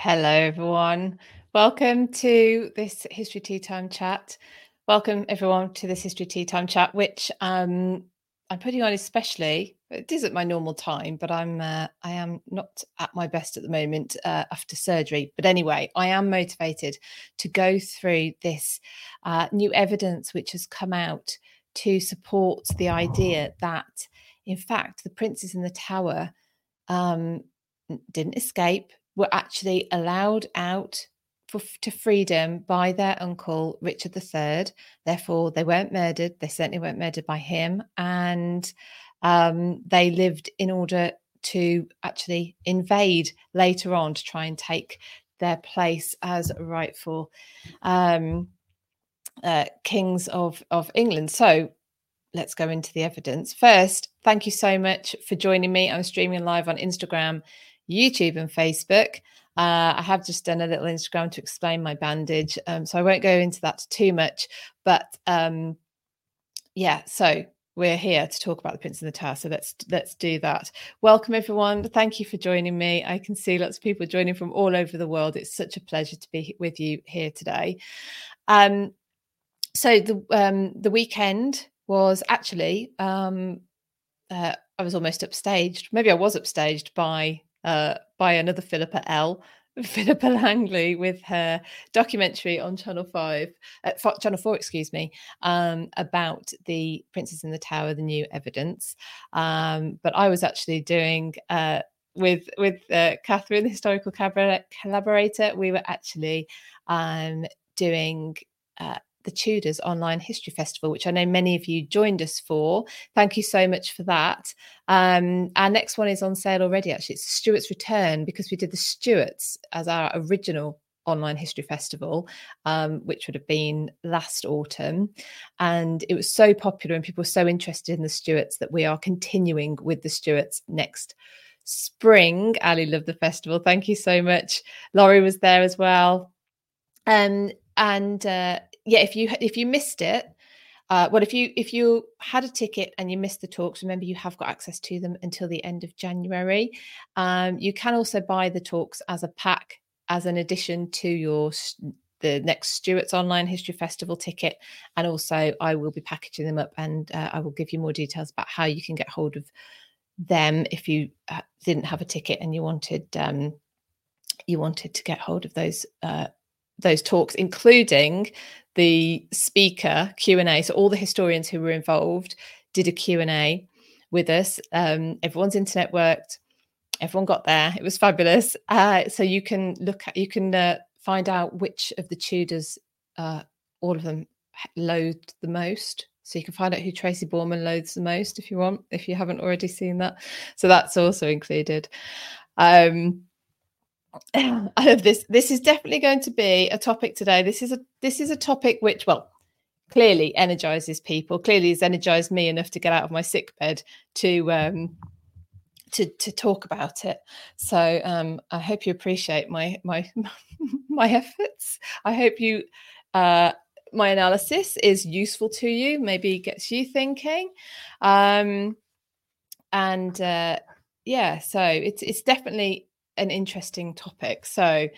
Hello, everyone. Welcome to this History Tea Time chat. Welcome, everyone, to this History Tea Time chat, which um, I'm putting on especially. It isn't my normal time, but I'm uh, I am not at my best at the moment uh, after surgery. But anyway, I am motivated to go through this uh, new evidence which has come out to support the idea that, in fact, the princes in the tower um, didn't escape were actually allowed out for, to freedom by their uncle Richard III. Therefore, they weren't murdered. They certainly weren't murdered by him, and um, they lived in order to actually invade later on to try and take their place as rightful um, uh, kings of of England. So. Let's go into the evidence. First, thank you so much for joining me. I'm streaming live on Instagram YouTube and Facebook. Uh, I have just done a little Instagram to explain my bandage, um, so I won't go into that too much. But um, yeah, so we're here to talk about the Prince in the Tower. So let's let's do that. Welcome everyone. Thank you for joining me. I can see lots of people joining from all over the world. It's such a pleasure to be with you here today. Um, so the um, the weekend was actually um, uh, I was almost upstaged. Maybe I was upstaged by uh, by another Philippa L. Philippa Langley with her documentary on Channel Five, uh, Channel Four, excuse me, um, about the Princes in the Tower, the new evidence. Um, but I was actually doing uh, with with uh, Catherine, the historical collaborator. We were actually um, doing uh, the Tudors Online History Festival, which I know many of you joined us for. Thank you so much for that. Um, our next one is on sale already, actually. It's Stuart's Return because we did the Stuarts as our original online history festival, um, which would have been last autumn. And it was so popular and people were so interested in the Stuarts that we are continuing with the Stuarts next spring. Ali loved the festival. Thank you so much. Laurie was there as well. Um, and uh, yeah, if you if you missed it, uh, well, if you if you had a ticket and you missed the talks, remember you have got access to them until the end of January. Um, you can also buy the talks as a pack as an addition to your the next Stuart's Online History Festival ticket, and also I will be packaging them up and uh, I will give you more details about how you can get hold of them if you uh, didn't have a ticket and you wanted um, you wanted to get hold of those uh, those talks, including the speaker q&a so all the historians who were involved did a q&a with us. Um, everyone's internet worked. Everyone got there. It was fabulous. Uh, so you can look at you can uh, find out which of the tudors uh, all of them loathed the most. So you can find out who tracy borman loathes the most if you want if you haven't already seen that. So that's also included. Um, I love this. This is definitely going to be a topic today. This is a this is a topic which, well, clearly energizes people. Clearly has energized me enough to get out of my sick bed to um to to talk about it. So um I hope you appreciate my my my efforts. I hope you uh my analysis is useful to you, maybe gets you thinking. Um and uh yeah, so it's it's definitely an interesting topic. So,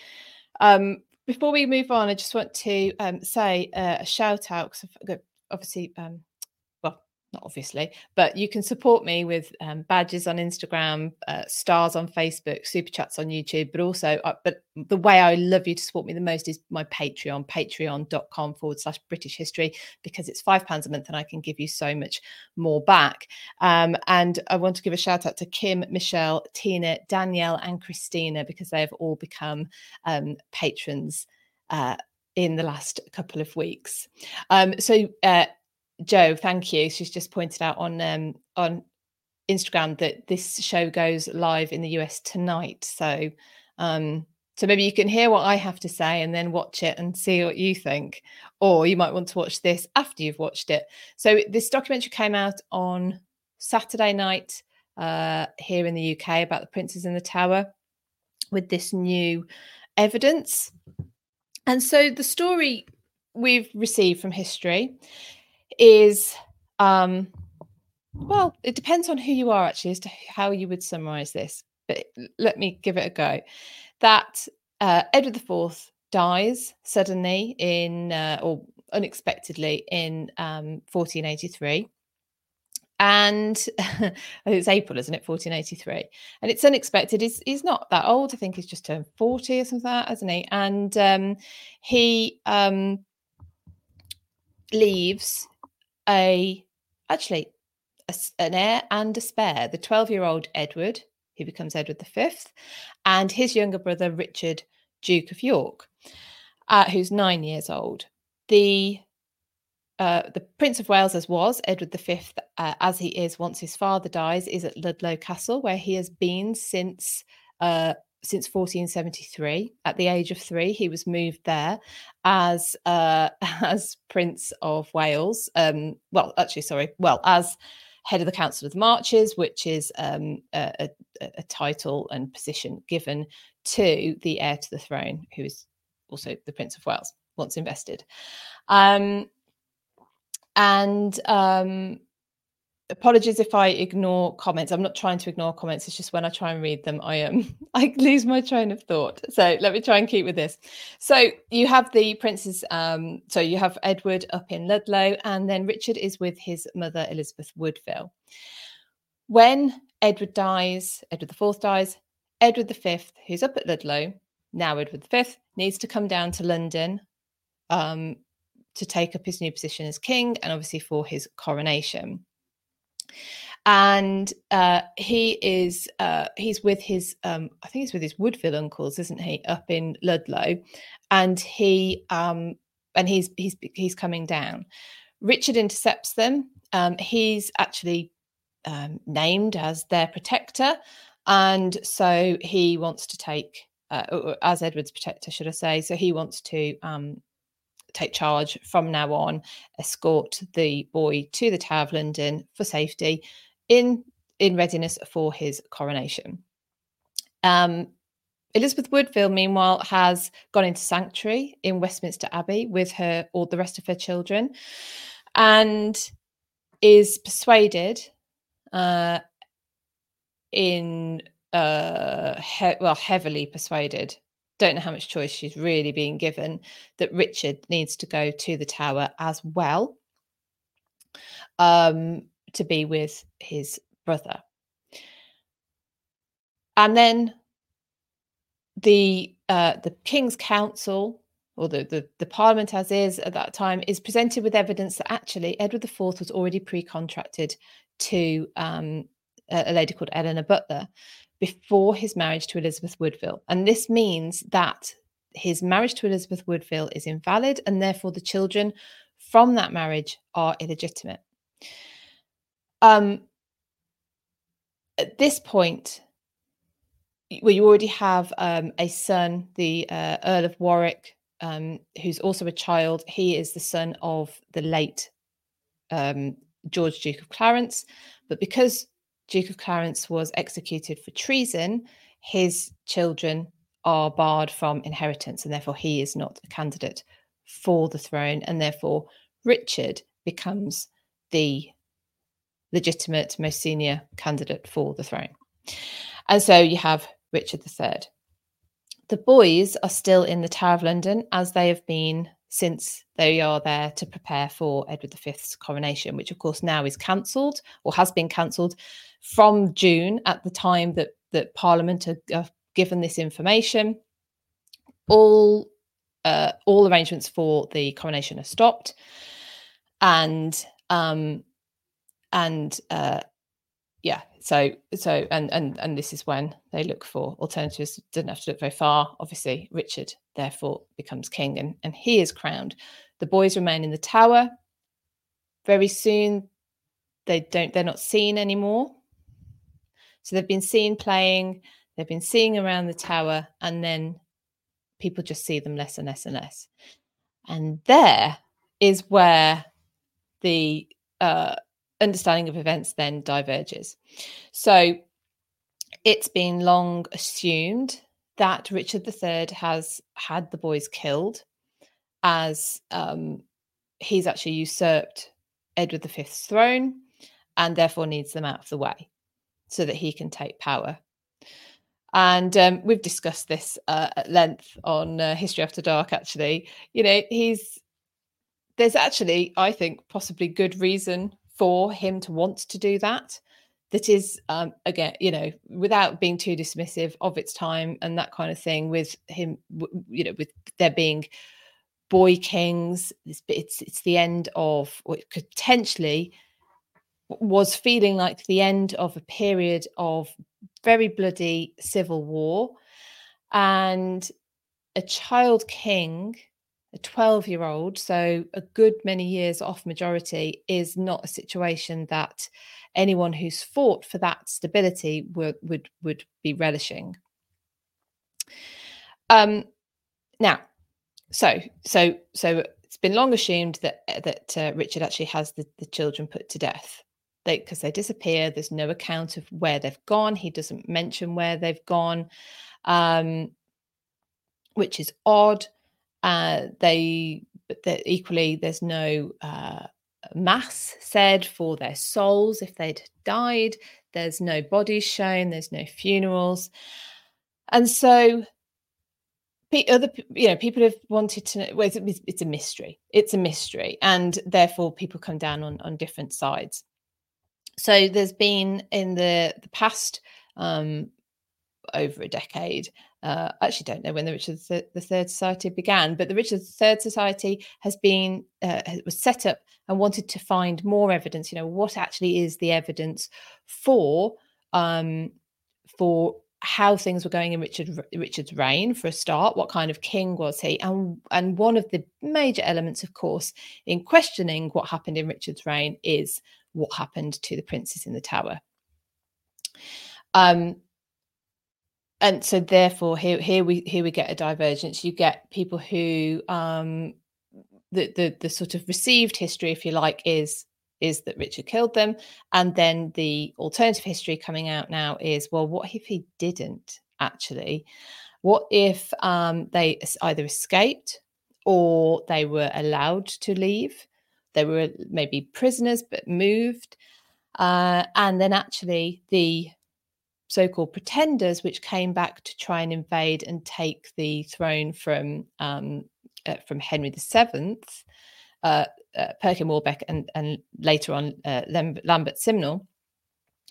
um, before we move on, I just want to um, say uh, a shout out because obviously um, not obviously, but you can support me with um, badges on Instagram, uh, stars on Facebook, super chats on YouTube, but also, uh, but the way I love you to support me the most is my Patreon, patreon.com forward slash British history, because it's five pounds a month and I can give you so much more back. Um, and I want to give a shout out to Kim, Michelle, Tina, Danielle, and Christina, because they have all become um, patrons. Uh, in the last couple of weeks. Um, so uh, Joe, thank you. She's just pointed out on um, on Instagram that this show goes live in the US tonight. So um, so maybe you can hear what I have to say and then watch it and see what you think. Or you might want to watch this after you've watched it. So this documentary came out on Saturday night uh, here in the UK about the princes in the tower with this new evidence. And so the story we've received from history is um well it depends on who you are actually as to how you would summarize this but let me give it a go that uh, Edward IV dies suddenly in, uh, or unexpectedly in um, 1483 and it's April, isn't it? 1483. And it's unexpected. He's, he's not that old. I think he's just turned 40 or something like that, hasn't he? And um, he um, leaves a, actually, a, an heir and a spare, the 12 year old Edward, who becomes Edward V, and his younger brother, Richard, Duke of York, uh, who's nine years old. The uh, the Prince of Wales, as was Edward V, uh, as he is once his father dies, is at Ludlow Castle, where he has been since uh, since 1473. At the age of three, he was moved there as uh, as Prince of Wales. Um, well, actually, sorry, well as head of the Council of the Marches, which is um, a, a, a title and position given to the heir to the throne, who is also the Prince of Wales once invested. Um, and um, apologies if I ignore comments. I'm not trying to ignore comments. It's just when I try and read them, I um I lose my train of thought. So let me try and keep with this. So you have the princes. Um, so you have Edward up in Ludlow, and then Richard is with his mother Elizabeth Woodville. When Edward dies, Edward IV dies. Edward V, who's up at Ludlow, now Edward V, needs to come down to London um, to take up his new position as king and obviously for his coronation and uh, he is uh, he's with his um, I think he's with his Woodville uncles, isn't he, up in Ludlow, and he um, and he's he's he's coming down. Richard intercepts them. Um, he's actually um, named as their protector, and so he wants to take uh, as Edward's protector, should I say? So he wants to um, take charge from now on, escort the boy to the Tower of London for safety in, in readiness for his coronation. Um, Elizabeth Woodville, meanwhile, has gone into sanctuary in Westminster Abbey with her all the rest of her children, and is persuaded uh, in uh, he- well heavily persuaded don't know how much choice she's really being given that Richard needs to go to the tower as well um, to be with his brother. And then the uh, the King's Council or the, the, the Parliament as is at that time is presented with evidence that actually Edward IV was already pre-contracted to um, a, a lady called Eleanor Butler before his marriage to Elizabeth Woodville. And this means that his marriage to Elizabeth Woodville is invalid, and therefore the children from that marriage are illegitimate. Um, at this point, well, you already have um, a son, the uh, Earl of Warwick, um, who's also a child. He is the son of the late um, George Duke of Clarence. But because Duke of Clarence was executed for treason, his children are barred from inheritance, and therefore he is not a candidate for the throne, and therefore Richard becomes the legitimate, most senior candidate for the throne. And so you have Richard III. The boys are still in the Tower of London as they have been since they are there to prepare for Edward V's coronation, which of course now is cancelled or has been cancelled from June at the time that that Parliament have given this information. All uh, all arrangements for the coronation are stopped, and um, and uh, yeah, so so and and and this is when they look for alternatives. Didn't have to look very far. Obviously, Richard therefore becomes king, and and he is crowned. The boys remain in the tower. Very soon, they don't. They're not seen anymore. So they've been seen playing, they've been seeing around the tower, and then people just see them less and less and less. And there is where the uh, understanding of events then diverges. So it's been long assumed that Richard III has had the boys killed as um, he's actually usurped Edward V's throne and therefore needs them out of the way so that he can take power. and um, we've discussed this uh, at length on uh, History After Dark. Actually, you know, he's there's actually, I think, possibly good reason for him to want to do that. That is, um, again, you know, without being too dismissive of its time and that kind of thing. With him, you know, with there being boy kings, it's it's, the end of, could potentially was feeling like the end of a period of very bloody civil war and a child king a 12 year old so a good many years off majority is not a situation that anyone who's fought for that stability would would would be relishing. Um now so so so it's been long assumed that that uh, richard actually has the, the children put to death. They because they disappear there's no account of where they've gone he doesn't mention where they've gone um, which is odd uh, they but equally there's no uh, mass said for their souls if they'd died. There's no bodies shown there's no funerals. And so other you know people have wanted to know well, it's, it's a mystery. It's a mystery and therefore people come down on on different sides. So there's been in the, the past um, over a decade. Uh, I actually don't know when the Richard III Society began, but the Richard III Society has been uh, was set up and wanted to find more evidence. You know, what actually is the evidence for um, for how things were going in Richard Richard's reign for a start. What kind of king was he? And and one of the major elements, of course, in questioning what happened in Richard's reign is what happened to the princes in the tower. Um, and so therefore here here we here we get a divergence. You get people who um, the, the the sort of received history, if you like, is is that Richard killed them, and then the alternative history coming out now is well, what if he didn't actually? What if um, they either escaped or they were allowed to leave? They were maybe prisoners but moved. Uh, and then actually the so-called pretenders, which came back to try and invade and take the throne from um, uh, from Henry VII, uh, uh, Perkin Warbeck, and and later on uh, Lambert Simnel.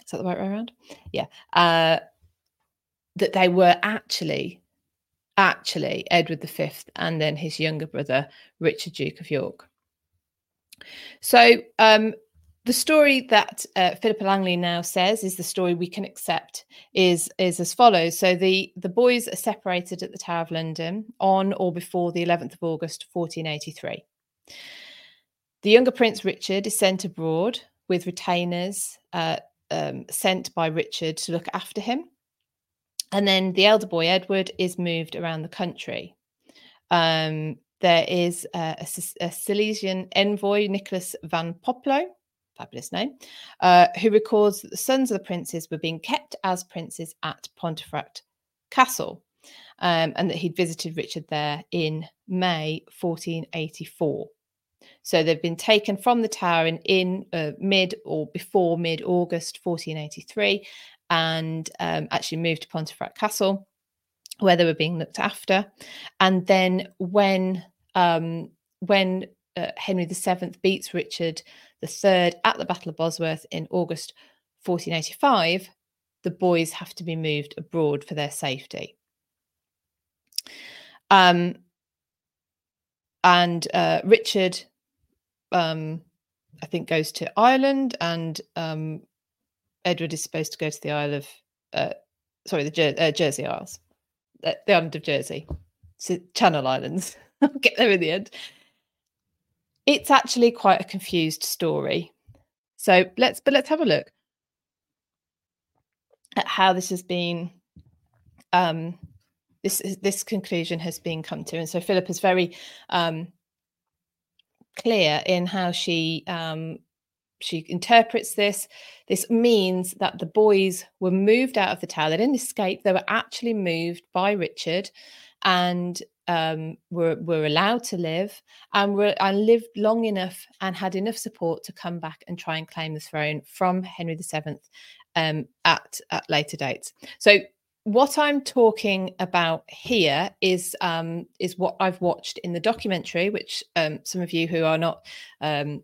Is that the right way around? Yeah. Uh, that they were actually actually Edward V and then his younger brother Richard Duke of York. So um, the story that uh, Philippa Langley now says is the story we can accept is is as follows. So the the boys are separated at the Tower of London on or before the 11th of August 1483. The younger Prince Richard is sent abroad with retainers uh, um, sent by Richard to look after him. And then the elder boy, Edward, is moved around the country. Um, there is a, a, a Silesian envoy, Nicholas von Poppelau, fabulous name, uh, who records that the sons of the princes were being kept as princes at Pontefract Castle, um, and that he'd visited Richard there in May 1484. So they've been taken from the tower in, in uh, mid or before mid August 1483 and um, actually moved to Pontefract Castle where they were being looked after. And then when um, when uh, Henry VII beats Richard III at the Battle of Bosworth in August 1485, the boys have to be moved abroad for their safety. Um, and uh, Richard, um, I think, goes to Ireland, and um, Edward is supposed to go to the Isle of, uh, sorry, the Jer- uh, Jersey Isles the island of Jersey, so Channel Islands. I'll get there in the end. It's actually quite a confused story. So let's but let's have a look at how this has been um this this conclusion has been come to. And so Philip is very um clear in how she um she interprets this. This means that the boys were moved out of the tower. They didn't escape. They were actually moved by Richard and um, were, were allowed to live and were and lived long enough and had enough support to come back and try and claim the throne from Henry VII um, at, at later dates. So what I'm talking about here is um, is what I've watched in the documentary, which um, some of you who are not um,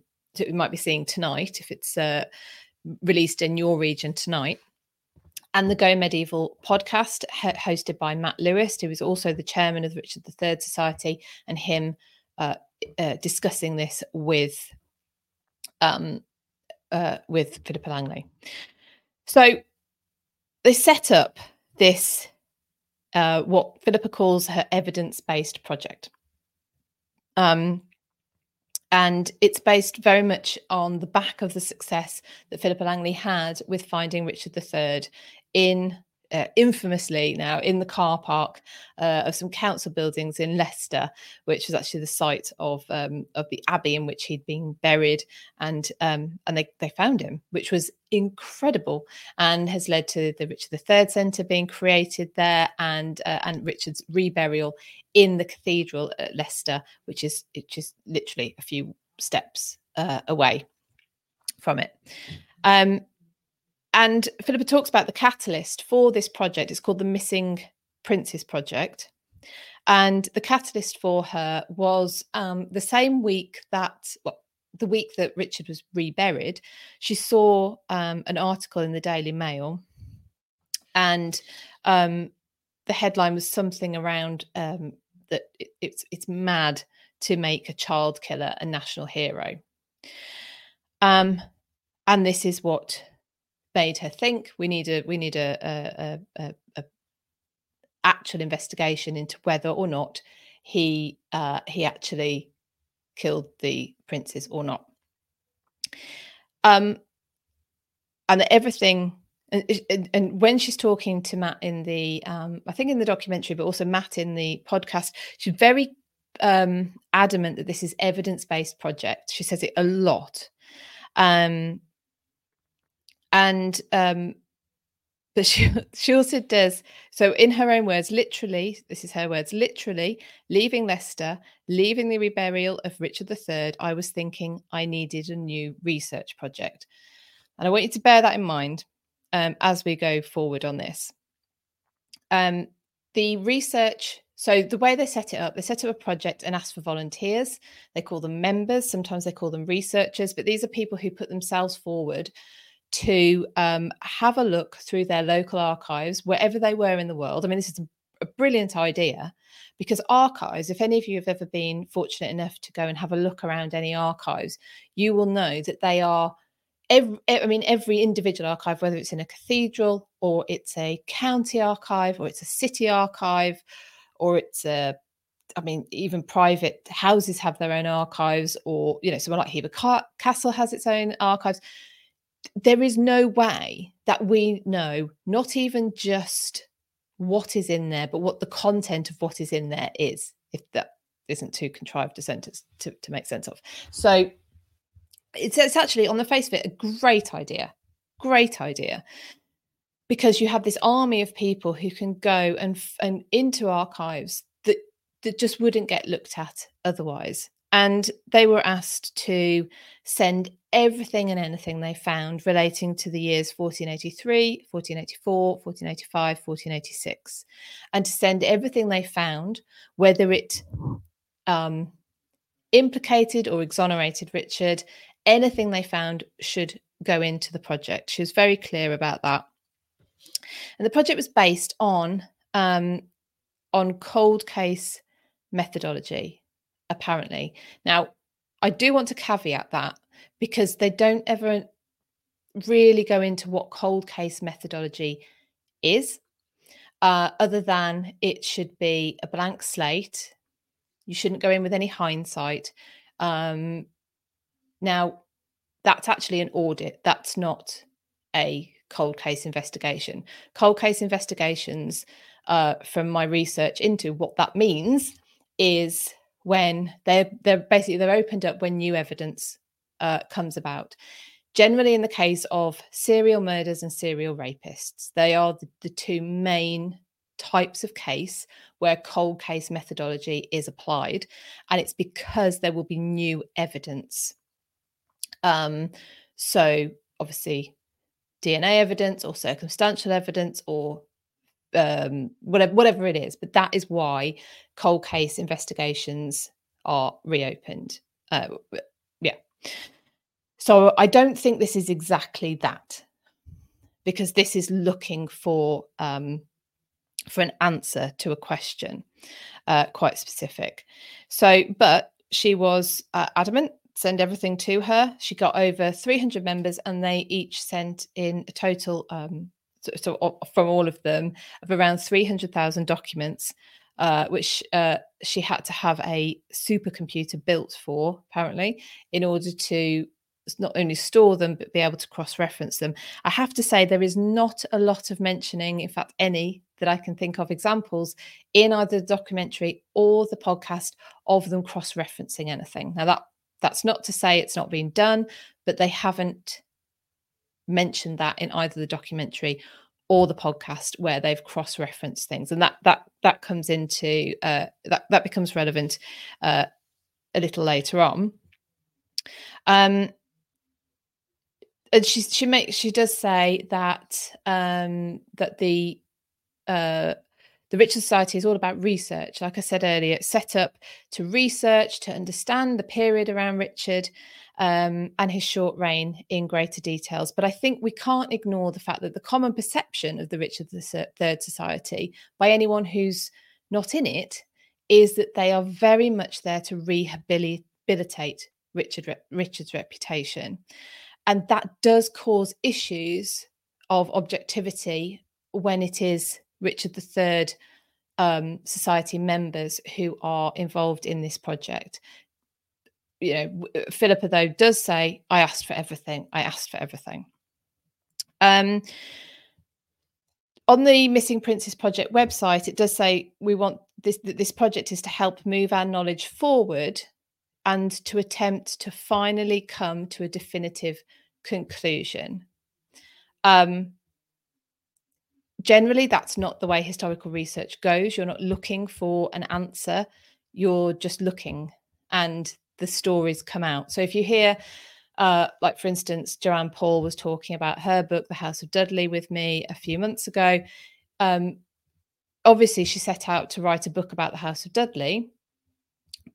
might be seeing tonight, if it's uh, released in your region tonight, and the Go Medieval podcast, hosted by Matt Lewis, who is also the chairman of the Richard III Society, and him uh, uh, discussing this with um, uh, with Philippa Langley. So they set up this uh, what Philippa calls her evidence-based project. Um, and it's based very much on the back of the success that Philippa Langley had with finding Richard III in uh, infamously now in the car park uh, of some council buildings in Leicester, which was actually the site of um, of the abbey in which he'd been buried, and um, and they they found him, which was incredible, and has led to the Richard III Centre being created there, and uh, and Richard's reburial in the cathedral at Leicester, which is which is literally a few steps uh, away from it. Um, and Philippa talks about the catalyst for this project. It's called the Missing Princes Project. And the catalyst for her was um, the same week that, well, the week that Richard was reburied, she saw um, an article in the Daily Mail. And um, the headline was something around um, that it, it's, it's mad to make a child killer a national hero. Um, and this is what made her think we need a we need a, a, a, a actual investigation into whether or not he uh, he actually killed the princes or not. Um, and everything and, and, when she's talking to Matt in the, um, I think in the documentary, but also Matt in the podcast, she's very um, adamant that this is evidence-based project. She says it a lot, um, and um but she she also does so in her own words literally this is her words literally leaving leicester leaving the reburial of richard iii i was thinking i needed a new research project. And i want you to bear that in mind um, as we go forward on this. Um, the research so the way they set it up they set up a project and ask for volunteers. They call them members sometimes they call them researchers but these are people who put themselves forward to um, have a look through their local archives, wherever they were in the world. I mean, this is a, brilliant idea because archives, if any of you have ever been fortunate enough to go and have a look around any archives, you will know that they are every, I mean, every individual archive, whether it's in a cathedral or it's a county archive or it's a city archive or it's a I mean, even private houses have their own archives, or you know, someone like Hever Castle has its own archives there is no way that we know not even just what is in there, but what the content of what is in there is, if that isn't too contrived a sentence to, to make sense of. So it's, it's actually on the face of it a great idea, great idea, because you have this army of people who can go and and into archives that that just wouldn't get looked at otherwise. And they were asked to send everything and anything they found relating to the years 1483, 1484, 1485, 1486, and to send everything they found, whether it um, implicated or exonerated Richard, anything they found should go into the project. She was very clear about that. And the project was based on um, on cold case methodology, apparently. Now, I do want to caveat that because they don't ever really go into what cold case methodology is, uh, other than it should be a blank slate. You shouldn't go in with any hindsight. Um, now, that's actually an audit, that's not a cold case investigation. Cold case investigations, uh, from my research into what that means, is when they're they're basically they're opened up when new evidence uh, comes about. Generally, in the case of serial murders and serial rapists, they are the, the two main types of case where cold case methodology is applied. And it's because there will be new evidence. Um, so, obviously, DNA evidence or circumstantial evidence or um, whatever whatever it is. But that is why cold case investigations are reopened. Uh, yeah. So I don't think this is exactly that, because this is looking for um, for an answer to a question, uh, quite specific. So, but she was uh, adamant send everything to her. She got over 300 members, and they each sent in a total, um, so, from all of them, of around 300,000 documents, uh, which uh, she had to have a supercomputer built for, apparently, in order to not only store them but be able to cross-reference them. I have to say there is not a lot of mentioning, in fact, any that I can think of examples in either the documentary or the podcast of them cross-referencing anything. Now that that's not to say it's not been done, but they haven't mentioned that in either the documentary or the podcast where they've cross-referenced things, and that that that comes into uh, that that becomes relevant uh, a little later on. Um, and she she makes she does say that um, that the uh, the Richard Society is all about research. Like I said earlier, it's set up to research, to understand the period around Richard um, and his short reign in greater details. But I think we can't ignore the fact that the common perception of the Richard III Society by anyone who's not in it is that they are very much there to rehabilitate Richard, Richard's reputation. And that does cause issues of objectivity when it is Richard III um, Society members who are involved in this project. You know, uh, Philippa though does say, "I asked for everything. I asked for everything." Um, on the Missing Princes Project website, it does say we want this. This project is to help move our knowledge forward and to attempt to finally come to a definitive conclusion. Um, generally that's not the way historical research goes you're not looking for an answer you're just looking and the stories come out so if you hear uh, like for instance joanne paul was talking about her book the house of dudley with me a few months ago um, obviously she set out to write a book about the house of dudley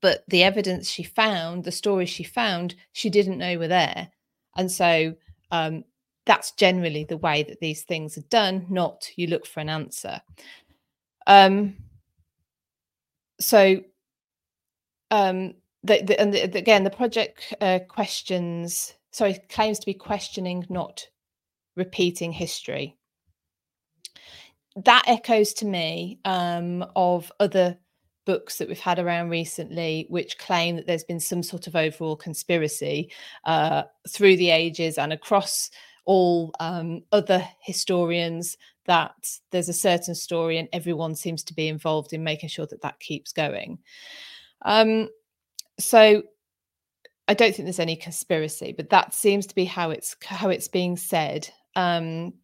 but the evidence she found the stories she found she didn't know were there and so um, that's generally the way that these things are done, not you look for an answer. Um, so, um, the, the, and the, again, the project uh, questions, sorry, claims to be questioning, not repeating history. That echoes to me um, of other books that we've had around recently, which claim that there's been some sort of overall conspiracy uh, through the ages and across all um, other historians that there's a certain story and everyone seems to be involved in making sure that that keeps going. Um, so I don't think there's any conspiracy, but that seems to be how it's how it's being said. Um,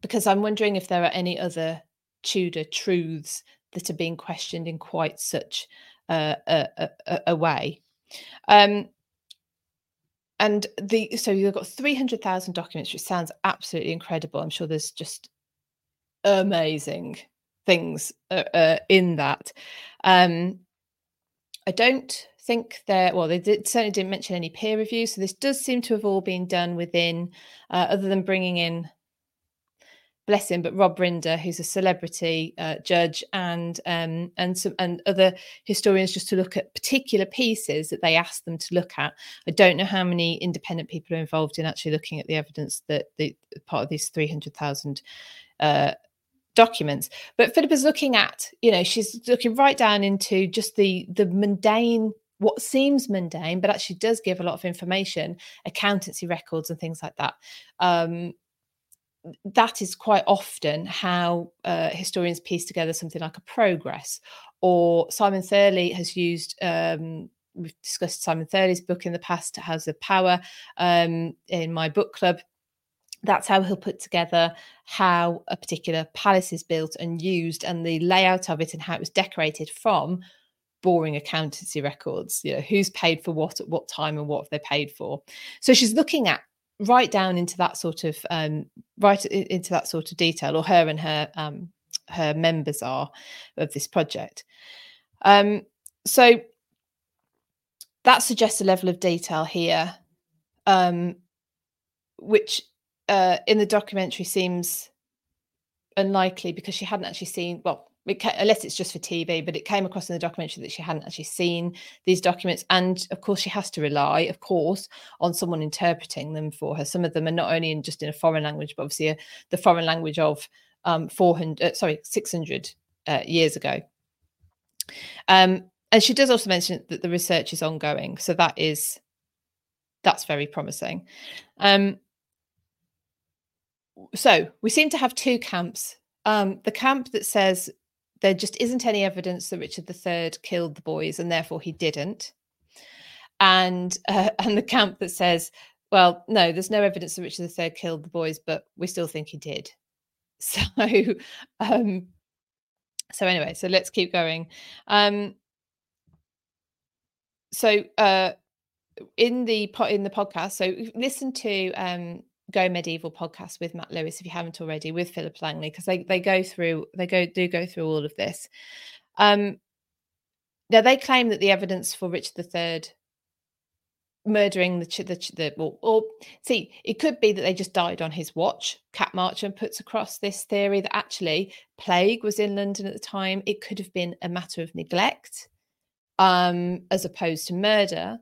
because I'm wondering if there are any other Tudor truths that are being questioned in quite such a, a, a, way. Um, and the so you've got 300,000 documents, which sounds absolutely incredible. I'm sure there's just amazing things uh, uh, in that. Um, I don't think there. Well, they did, certainly didn't mention any peer review, so this does seem to have all been done within, uh, other than bringing in bless him, but Rob Rinder, who's a celebrity uh, judge, and um, and some and other historians, just to look at particular pieces that they asked them to look at. I don't know how many independent people are involved in actually looking at the evidence that the part of these three hundred thousand. Uh, documents but philippa's looking at you know she's looking right down into just the the mundane what seems mundane but actually does give a lot of information accountancy records and things like that um that is quite often how uh, historians piece together something like a progress. Or Simon Thurley has used, um, we've discussed Simon Thurley's book in the past, House of Power, um, in my book club. That's how he'll put together how a particular palace is built and used and the layout of it and how it was decorated from boring accountancy records you know who's paid for what at what time and what have they paid for so she's looking at right down into that sort of um, right into that sort of detail, or her and her um, her members are of this project. Um, so that suggests a level of detail here, um, which uh, in the documentary seems unlikely because she hadn't actually seen well it ca- unless it's just for TV, but it came across in the documentary that she hadn't actually seen these documents. And of course, she has to rely, of course, on someone interpreting them for her. Some of them are not only in just in a foreign language, but obviously a, the foreign language of um, 400, uh, sorry, 600 uh, years ago. Um, and she does also mention that the research is ongoing. So that is, that's very promising. Um, so we seem to have two camps um, the camp that says there just isn't any evidence that Richard III killed the boys and therefore he didn't. And uh, and the camp that says, well, no, there's no evidence that Richard III killed the boys, but we still think he did. So, um, so anyway, so let's keep going. Um, so uh, in the in the podcast, so listen to um, Go Medieval podcast with Matt Lewis if you haven't already with Philip Langley because they they go through they go do go through all of this. Um, now they claim that the evidence for Richard III murdering the the, the or, or, see it could be that they just died on his watch. Cat Marchant puts across this theory that actually plague was in London at the time. It could have been a matter of neglect um, as opposed to murder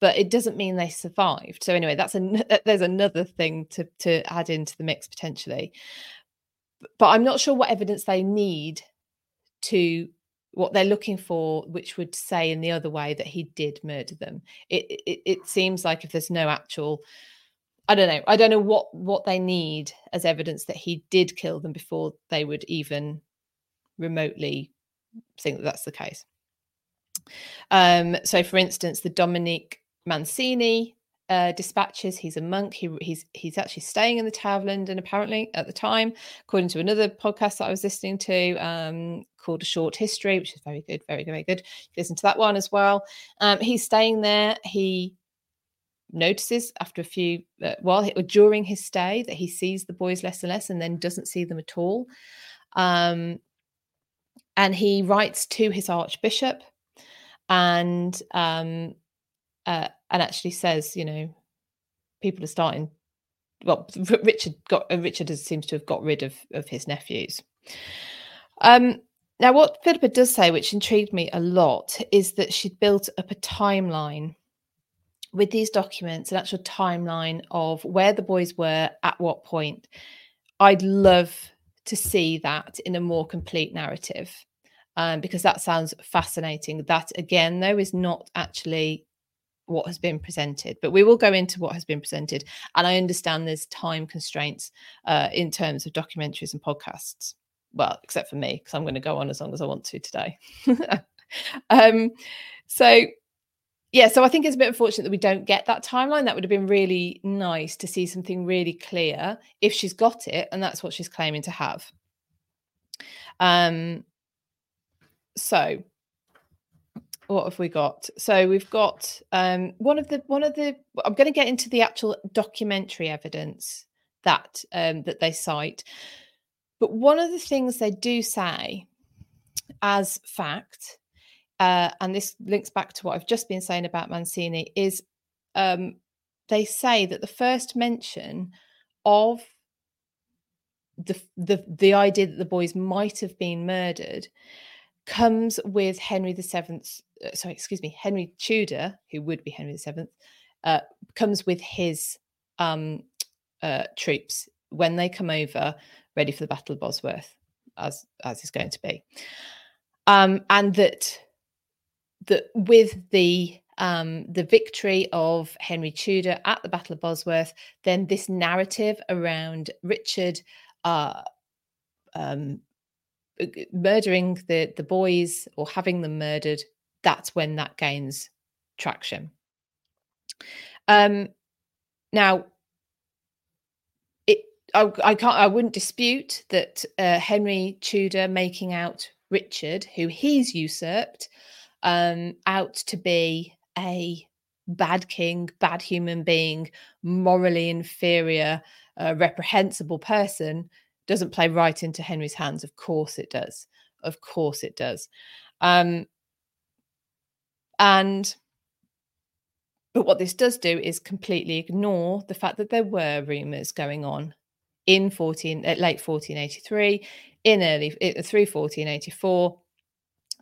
but it doesn't mean they survived. So anyway, that's an, there's another thing to to add into the mix potentially. But I'm not sure what evidence they need to what they're looking for, which would say in the other way that he did murder them. It it, it seems like if there's no actual I don't know. I don't know what what they need as evidence that he did kill them before they would even remotely think that that's the case. Um, so, for instance, the Dominic Mancini uh, dispatches. He's a monk. He, he's he's actually staying in the Tower of London apparently at the time, according to another podcast that I was listening to um, called A Short History, which is very good, very very good. Listen to that one as well. Um, he's staying there. He notices after a few uh, while during his stay that he sees the boys less and less, and then doesn't see them at all. Um, and he writes to his archbishop and um, uh, and actually says, you know, people are starting. Well, Richard got uh, Richard seems to have got rid of of his nephews. Um, now, what Philippa does say, which intrigued me a lot, is that she'd built up a timeline with these documents, an actual timeline of where the boys were at what point. I'd love to see that in a more complete narrative um, because that sounds fascinating. That, again, though, is not actually what has been presented but we will go into what has been presented and i understand there's time constraints uh, in terms of documentaries and podcasts. Well except for me because i'm going to go on as long as i want to today. Um, so yeah so i think it's a bit unfortunate that we don't get that timeline. That would have been really nice to see something really clear if she's got it and that's what she's claiming to have. Um so what have we got? So we've got um one of the one of the i'm going to get into the actual documentary evidence that um that they cite but one of the things they do say as fact uh and this links back to what i've just been saying about mancini is um they say that the first mention of the the the idea that the boys might have been murdered comes with Henry the Seventh. Uh, sorry, excuse me, Henry Tudor, who would be Henry the Seventh, uh, comes with his um, uh, troops when they come over, ready for the Battle of Bosworth, as as is going to be, um, and that that with the um, the victory of Henry Tudor at the Battle of Bosworth, then this narrative around Richard uh, um, murdering the the boys or having them murdered that's when that gains traction. Um now it I, I can't i wouldn't dispute that uh, henry tudor making out richard who he's usurped um out to be a bad king bad human being morally inferior uh, reprehensible person doesn't play right into Henry's hands. Of course it does. Of course it does. Um, and but what this does do is completely ignore the fact that there were rumours going on in 14 at late 1483, in early through 1484,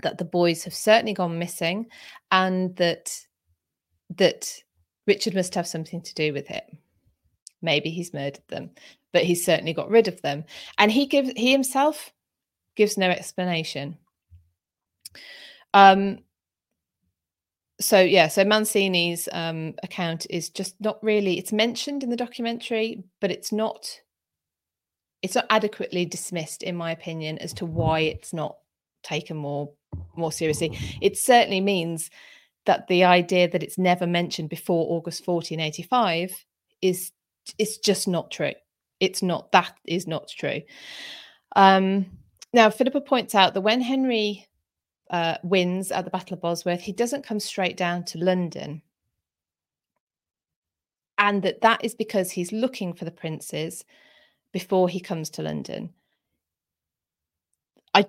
that the boys have certainly gone missing, and that that Richard must have something to do with it. Maybe he's murdered them, but he's certainly got rid of them, and he gives he himself gives no explanation. Um, so yeah so mancini's um, account is just not really it's mentioned in the documentary but it's not it's not adequately dismissed in my opinion as to why it's not taken more more seriously it certainly means that the idea that it's never mentioned before august 1485 is it's just not true it's not that is not true um now philippa points out that when henry uh, wins at the Battle of Bosworth, he doesn't come straight down to London. And that that is because he's looking for the princes before he comes to London. I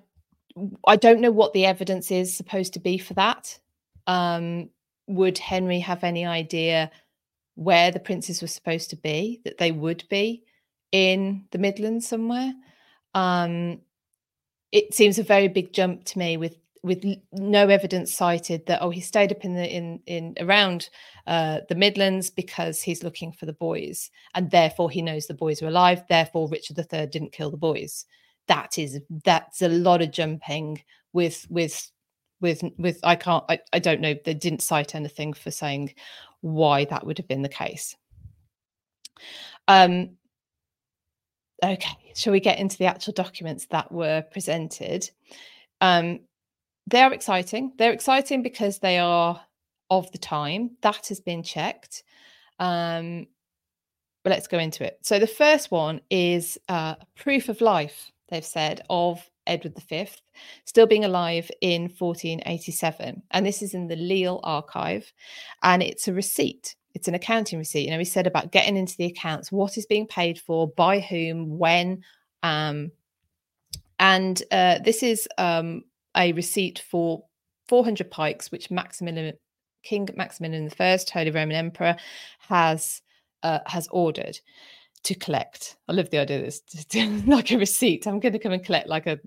I don't know what the evidence is supposed to be for that. Um, would Henry have any idea where the princes were supposed to be? That they would be in the Midlands somewhere. Um, it seems a very big jump to me with with no evidence cited that oh he stayed up in the in in around uh, the Midlands because he's looking for the boys and therefore he knows the boys are alive. Therefore, Richard III didn't kill the boys. That is that's a lot of jumping with with with with I can't I, I don't know they didn't cite anything for saying why that would have been the case. Um okay, shall we get into the actual documents that were presented? Um, they are exciting. They're exciting because they are of the time. That has been checked. Um, but let's go into it. So the first one is uh, proof of life, they've said, of Edward V, still being alive in 1487. And this is in the Lille archive. And it's a receipt. It's an accounting receipt. You know, we said about getting into the accounts, what is being paid for, by whom, when. Um, and uh, this is um, a receipt for 400 pikes, which Maximilian, King Maximilian I, Holy Roman Emperor, has uh, has ordered to collect. I love the idea of this, like a receipt. I'm going to come and collect like a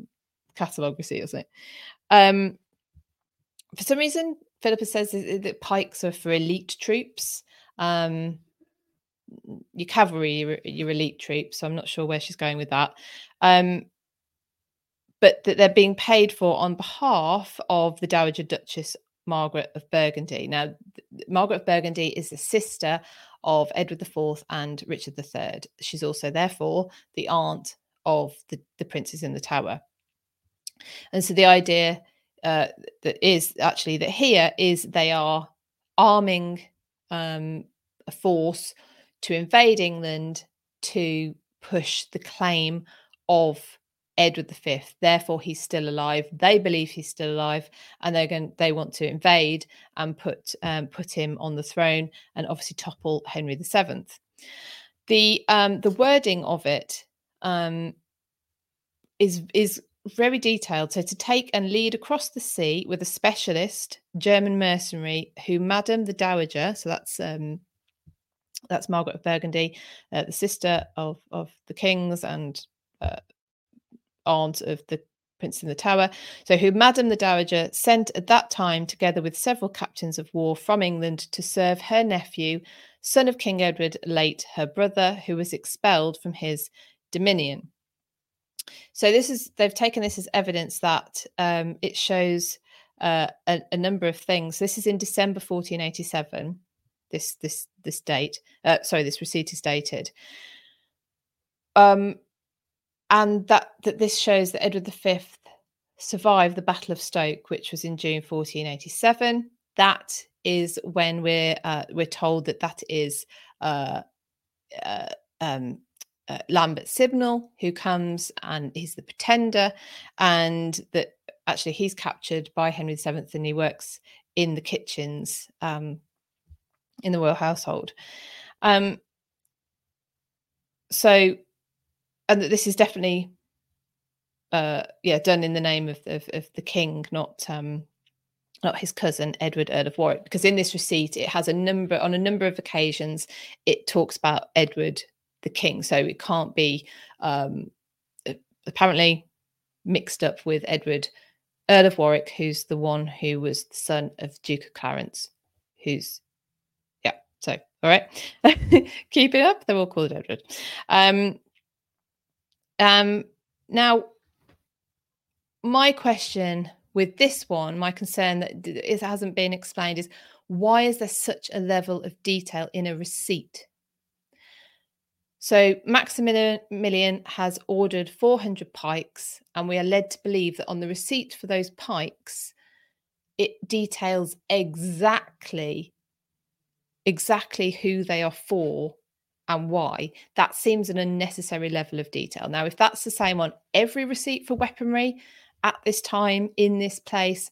catalogue receipt or something. Um, for some reason, Philippa says that pikes are for elite troops. Um, your cavalry, your, your elite troops. So I'm not sure where she's going with that. Um, but that they're being paid for on behalf of the Dowager Duchess Margaret of Burgundy. Now, Margaret of Burgundy is the sister of Edward IV and Richard III. She's also, therefore, the aunt of the, the princes in the tower. And so the idea uh, that is actually that here is they are arming um, a force to invade England to push the claim of Edward V. Therefore, he's still alive. They believe he's still alive, and they're going. They want to invade and put um, put him on the throne, and obviously topple Henry VII. The um, the wording of it um, is is very detailed. So to take and lead across the sea with a specialist German mercenary who Madame the Dowager, so that's um, that's Margaret of Burgundy, uh, the sister of of the kings and uh, aunt of the Prince in the Tower, so who Madame the Dowager sent at that time, together with several captains of war from England, to serve her nephew, son of King Edward, late her brother, who was expelled from his dominion. So this is they've taken this as evidence that um, it shows uh, a, a, number of things. This is in December 1487. This this this date, uh, sorry, this receipt is dated. Um, and that that this shows that Edward V survived the Battle of Stoke, which was in June 1487. That is when we're uh, we're told that that is uh, uh, um, uh, Lambert Simnel who comes and he's the pretender, and that actually he's captured by Henry VII and he works in the kitchens um, in the royal household. Um, so and that this is definitely uh yeah done in the name of of, of the king not um not his cousin Edward Earl of Warwick because in this receipt it has a number on a number of occasions it talks about Edward the king. So it can't be um apparently mixed up with Edward Earl of Warwick who's the one who was the son of Duke of Clarence who's yeah so all right. Keep it up they're all called Edward. Um um now my question with this one, my concern that it hasn't been explained is why is there such a level of detail in a receipt? So Maximilian has ordered 400 pikes, and we are led to believe that on the receipt for those pikes, it details exactly exactly who they are for and why. That seems an unnecessary level of detail. Now, if that's the same on every receipt for weaponry, at this time in this place,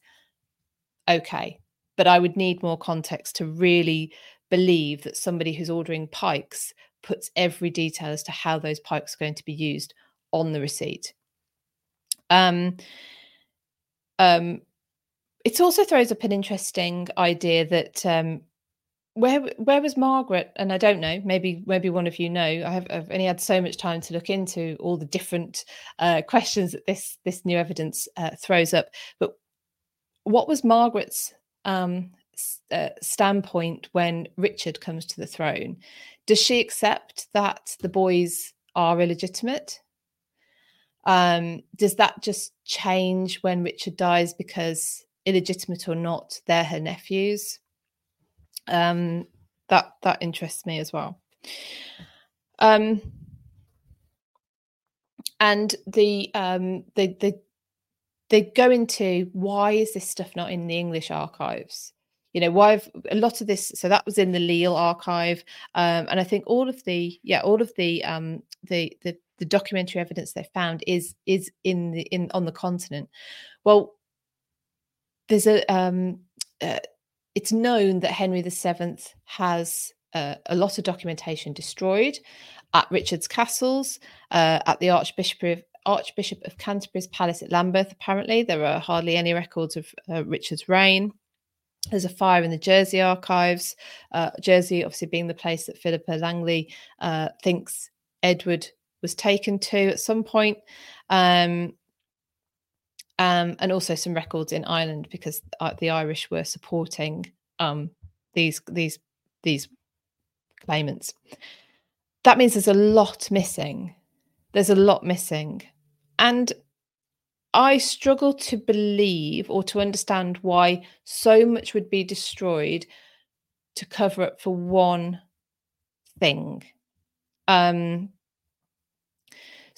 okay. But I would need more context to really believe that somebody who's ordering pikes puts every detail as to how those pikes are going to be used on the receipt. Um, um, it also throws up an interesting idea that um, where where was Margaret? And I don't know. Maybe maybe one of you know. I have I've only had so much time to look into all the different uh, questions that this this new evidence uh, throws up. But what was Margaret's um, uh, standpoint when Richard comes to the throne? Does she accept that the boys are illegitimate? Um, does that just change when Richard dies because illegitimate or not, they're her nephews? Um, that that interests me as well. Um, and the um, the the they go into why is this stuff not in the English archives? You know, why have a lot of this? So that was in the Lille archive, um, and I think all of the yeah, all of the um, the the the documentary evidence they found is is in the in on the continent. Well, there's a um, uh, it's known that Henry VII has uh, a lot of documentation destroyed at Richard's castles, uh, at the Archbishop of, Archbishop of Canterbury's palace at Lambeth. Apparently, there are hardly any records of uh, Richard's reign. There's a fire in the Jersey archives. Uh, Jersey, obviously, being the place that Philippa Langley uh, thinks Edward was taken to at some point. Um, um, and also some records in Ireland because uh, the Irish were supporting um, these these these claimants. That means there's a lot missing. There's a lot missing, and I struggle to believe or to understand why so much would be destroyed to cover up for one thing. Um,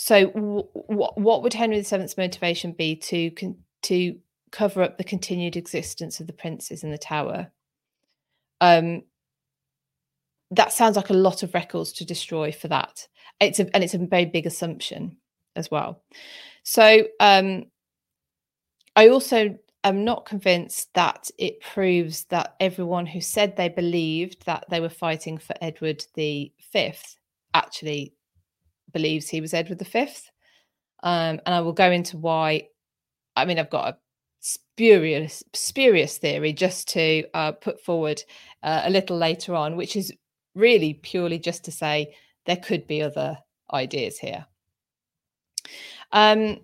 so, w- what would Henry VII's motivation be to con- to cover up the continued existence of the princes in the Tower? Um, that sounds like a lot of records to destroy for that. It's a, and it's a very big assumption as well. So, um, I also am not convinced that it proves that everyone who said they believed that they were fighting for Edward the Fifth actually believes he was Edward V. Um, and I will go into why. I mean, I've got a spurious, spurious theory just to uh, put forward uh, a little later on, which is really purely just to say there could be other ideas here. Um,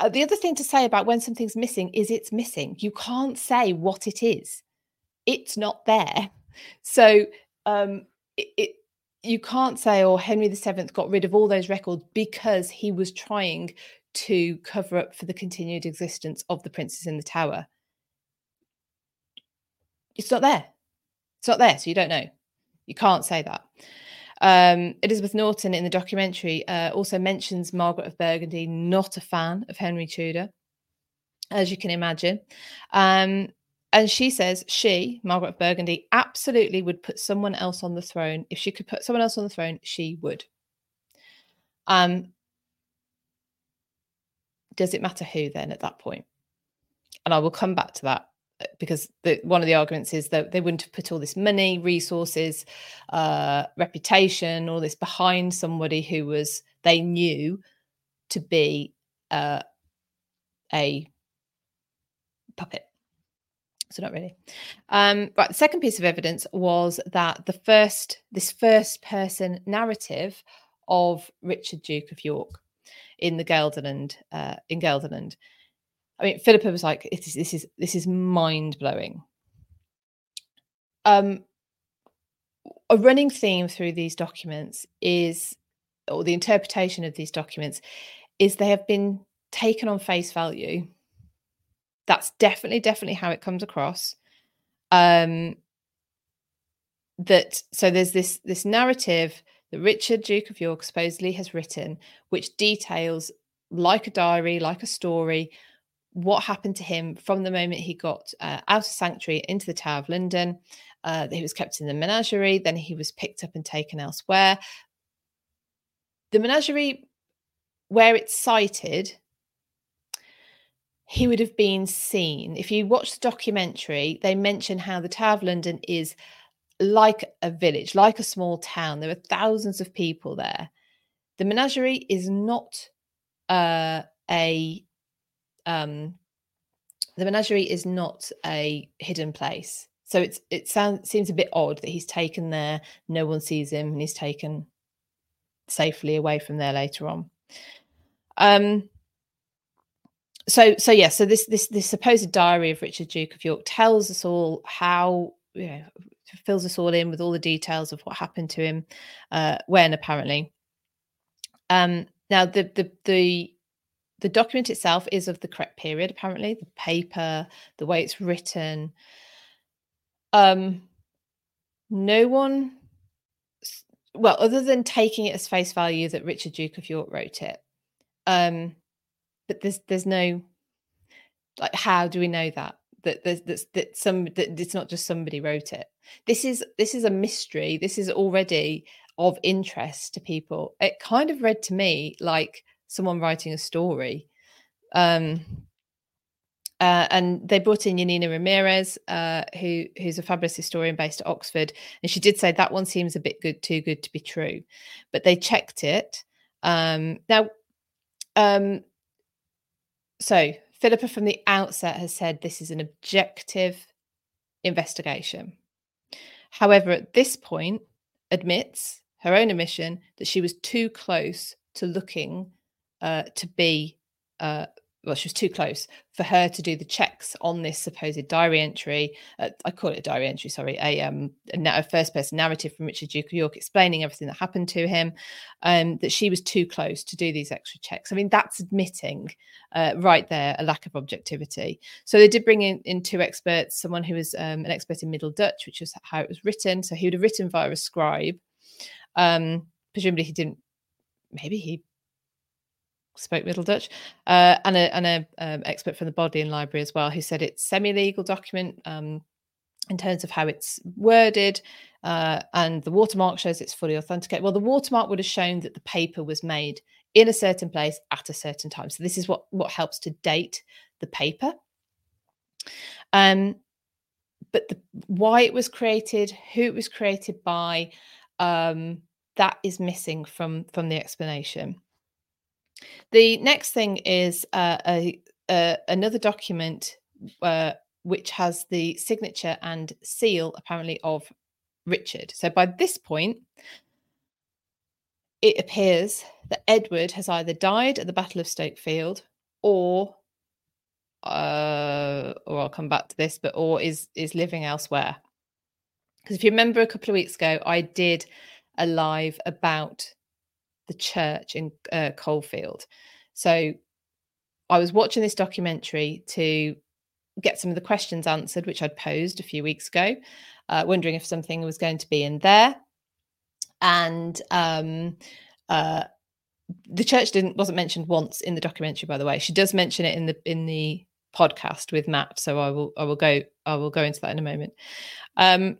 uh, the other thing to say about when something's missing is it's missing. You can't say what it is. It's not there. So um, it, it you can't say, oh, Henry VII got rid of all those records because he was trying to cover up for the continued existence of the princes in the tower. It's not there. It's not there, so you don't know. You can't say that. Um, Elizabeth Norton in the documentary uh, also mentions Margaret of Burgundy, not a fan of Henry Tudor, as you can imagine. Um, and she says she, Margaret of Burgundy, absolutely would put someone else on the throne. If she could put someone else on the throne, she would. Um, does it matter who then at that point? And I will come back to that uh, because the, one of the arguments is that they wouldn't have put all this money, resources, uh, reputation, all this behind somebody who was they knew to be uh, a puppet. So not really. Um. The second piece of evidence was that the first, this first person narrative of Richard Duke of York in the Gelderland, uh, in Gelderland. I mean, Philippa was like, "This is this is this is mind blowing." Um, a running theme through these documents is, or the interpretation of these documents, is they have been taken on face value. That's definitely, definitely how it comes across. Um, that so there's this this narrative that Richard Duke of York supposedly has written, which details like a diary, like a story, what happened to him from the moment he got uh, out of sanctuary into the Tower of London. Uh, he was kept in the menagerie, then he was picked up and taken elsewhere. The menagerie, where it's cited, he would have been seen. If you watch the documentary, they mention how the Tower of London is like a village, like a small town. There are thousands of people there. The menagerie is not uh, a um, the menagerie is not a hidden place. So it's it sounds seems a bit odd that he's taken there, no one sees him, and he's taken safely away from there later on. Um so so yeah, so this this this supposed diary of Richard Duke of York tells us all how you know fills us all in with all the details of what happened to him uh, when apparently. Um, now the the the the document itself is of the correct period apparently the paper the way it's written um no one well other than taking it as face value that richard duke of york wrote it um but there's there's no like how do we know that? That that that some that it's not just somebody wrote it. This is this is a mystery. This is already of interest to people. It kind of read to me like someone writing a story. Um uh, and they brought in Janina Ramirez, uh, who who's a fabulous historian based at Oxford, and she did say that one seems a bit good, too good to be true. But they checked it. Um, now, um, so Philippa from the outset has said this is an objective investigation. However, at this point, admits her own admission that she was too close to looking uh, to be uh, well, she was too close for her to do the checks on this supposed diary entry. Uh, I call it a diary entry, sorry, a, um, a, a first person narrative from Richard Duke of York explaining everything that happened to him. Um, that she was too close to do these extra checks. I mean, that's admitting uh, right there a lack of objectivity. So they did bring in, in two experts, someone who was um, an expert in Middle Dutch, which was how it was written. So he would have written via a scribe. Um, presumably, he didn't. Maybe he spoke Middle Dutch, uh, and a and a um, expert from the Bodleian Library as well, who said it's semi-legal document um, in terms of how it's worded, uh, and the watermark shows it's fully authenticated. Well, the watermark would have shown that the paper was made in a certain place at a certain time. So this is what what helps to date the paper. Um, but the, why it was created, who it was created by, um, that is missing from from the explanation. The next thing is uh, a, a, another document uh, which has the signature and seal, apparently, of Richard. So by this point, it appears that Edward has either died at the Battle of Stokefield or uh, or I'll come back to this, but or is is living elsewhere. Because if you remember a couple of weeks ago, I did a live about the church in uh, Coalfield. So I was watching this documentary to get some of the questions answered, which I'd posed a few weeks ago, uh, wondering if something was going to be in there. And um, uh, the church didn't wasn't mentioned once in the documentary, by the way. She does mention it in the in the podcast with Matt, so I will I will go I will go into that in a moment. Um,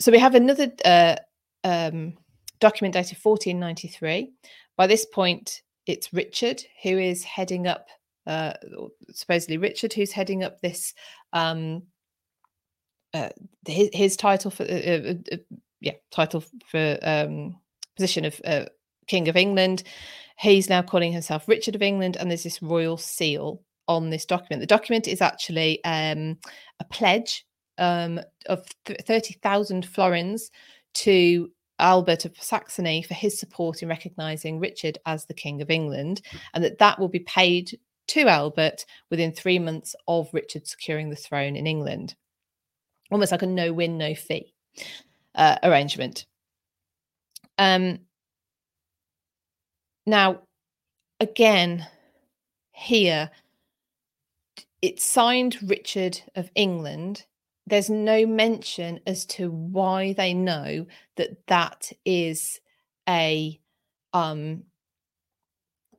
so we have another uh, um, document dated 1493. By this point, it's Richard who is heading up, uh, supposedly Richard who's heading up this, um, uh, his, his title for, uh, uh, uh, yeah, title for um, position of uh, King of England. He's now calling himself Richard of England, and there's this royal seal on this document. The document is actually um, a pledge um, of th- 30,000 florins to Albert of Saxony for his support in recognizing Richard as the King of England, and that that will be paid to Albert within three months of Richard securing the throne in England. Almost like a no win, no fee uh, arrangement. Um, now, again, here, it signed Richard of England. There's no mention as to why they know that that is a um,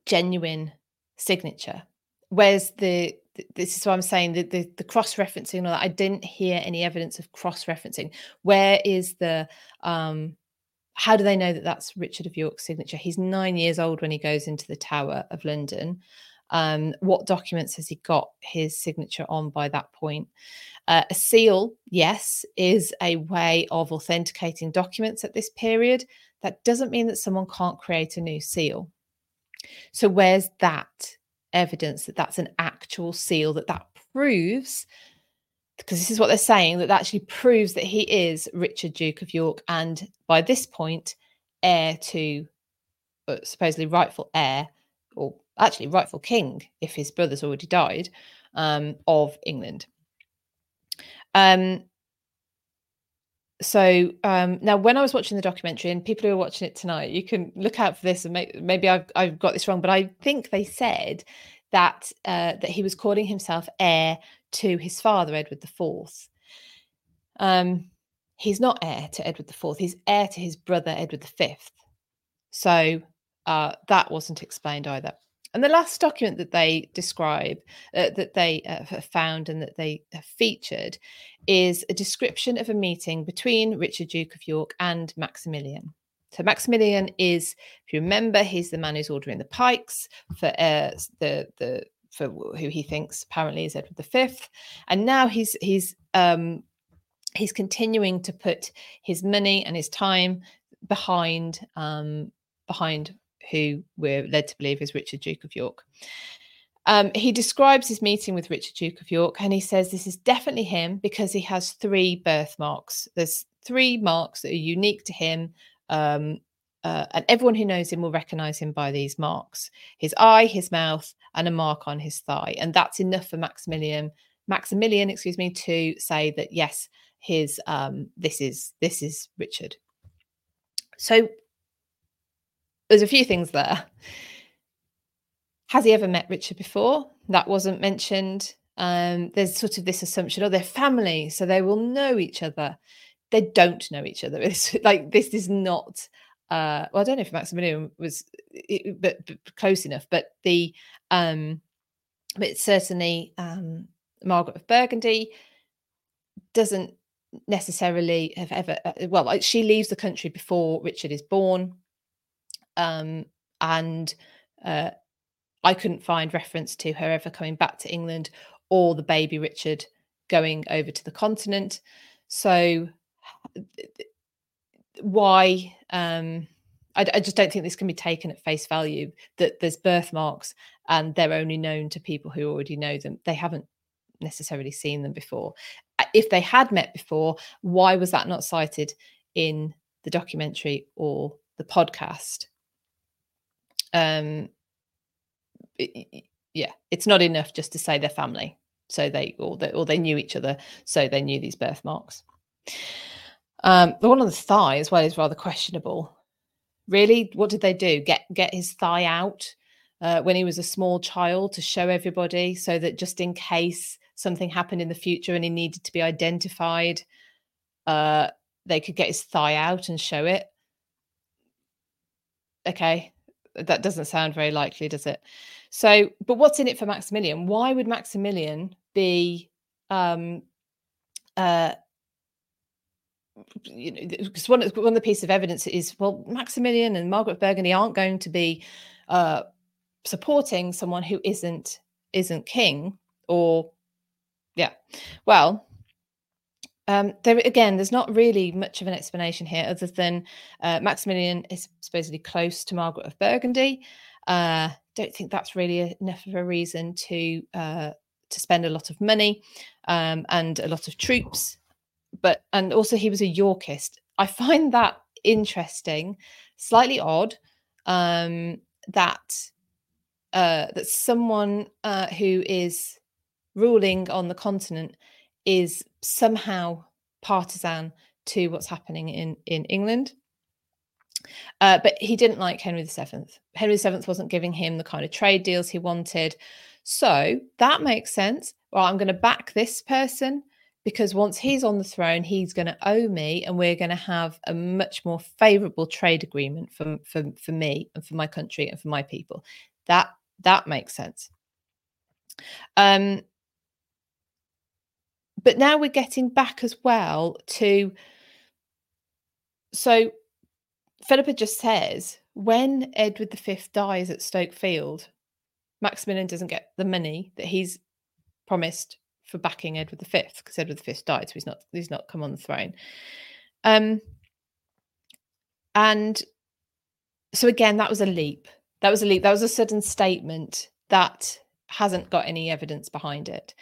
genuine signature. Whereas the this is what I'm saying the, the, the cross referencing all that. I didn't hear any evidence of cross referencing. Where is the um, how do they know that that's Richard of York's signature? He's nine years old when he goes into the Tower of London. Um, what documents has he got his signature on by that point? Uh, a seal, yes, is a way of authenticating documents at this period. That doesn't mean that someone can't create a new seal. So, where's that evidence that that's an actual seal, that that proves because this is what they're saying that, that actually proves that he is Richard, Duke of York, and by this point, heir to uh, supposedly rightful heir, or actually rightful king, if his brother's already died, um, of England. Um, so um, now, when I was watching the documentary, and people who are watching it tonight, you can look out for this, and may, maybe I've, I've got this wrong, but I think they said that uh, that he was calling himself heir to his father, Edward IV. Um, he's not heir to Edward IV, he's heir to his brother, Edward V. So uh, that wasn't explained either. And the last document that they describe, uh, that they uh, found and that they have featured, is a description of a meeting between Richard, Duke of York, and Maximilian. So Maximilian is, if you remember, he's the man who's ordering the pikes for uh, the the for who he thinks apparently is Edward V, and now he's he's um, he's continuing to put his money and his time behind um, behind who we're led to believe is Richard Duke of York. Um, he describes his meeting with Richard Duke of York, and he says this is definitely him because he has three birthmarks. There's three marks that are unique to him. Um, uh, and everyone who knows him will recognize him by these marks his eye his mouth and a mark on his thigh and that's enough for maximilian maximilian excuse me to say that yes his um this is this is richard so there's a few things there has he ever met richard before that wasn't mentioned um there's sort of this assumption oh they're family so they will know each other they don't know each other it's like this is not uh, well, I don't know if Maximilian was, but, but close enough. But the, um, but certainly um, Margaret of Burgundy doesn't necessarily have ever. Uh, well, she leaves the country before Richard is born, um, and uh, I couldn't find reference to her ever coming back to England or the baby Richard going over to the continent. So why um I, I, just don't think this can be taken at face value that there's birthmarks and they're only known to people who already know them. They haven't necessarily seen them before. If they had met before why was that not cited in the documentary or the podcast um it, yeah it's not enough just to say they're family so they or they or they knew each other so they knew these birthmarks um, the one on the thigh as well is rather questionable. Really, what did they do? Get get his thigh out uh, when he was a small child to show everybody, so that just in case something happened in the future and he needed to be identified, uh, they could get his thigh out and show it. Okay, that doesn't sound very likely, does it? So, but what's in it for Maximilian? Why would Maximilian be um, uh, you know, because one one of the pieces of evidence is well, Maximilian and Margaret Burgundy aren't going to be uh, supporting someone who isn't isn't king, or yeah, well, Um, there again, there's not really much of an explanation here, other than uh, Maximilian is supposedly close to Margaret of Burgundy. Uh, don't think that's really enough of a reason to uh, to spend a lot of money um, and a lot of troops. But and also he was a Yorkist. I find that interesting, slightly odd um, that uh, that someone uh, who is ruling on the continent is somehow partisan to what's happening in in England. Uh, but he didn't like Henry VII. Henry VII wasn't giving him the kind of trade deals he wanted. So that makes sense. Well, I'm going to back this person because once he's on the throne, he's going to owe me, and we're going to have a much more favourable trade agreement for, for for me and for my country and for my people. That that makes sense. Um, but now we're getting back as well to so Philippa just says when Edward V dies at Stoke Field, Maximilian doesn't get the money that he's promised for backing Edward V because Edward V died, so he's not he's not come on the throne. Um, and so again, that was a leap. That was a leap. That was a sudden statement that hasn't got any evidence behind it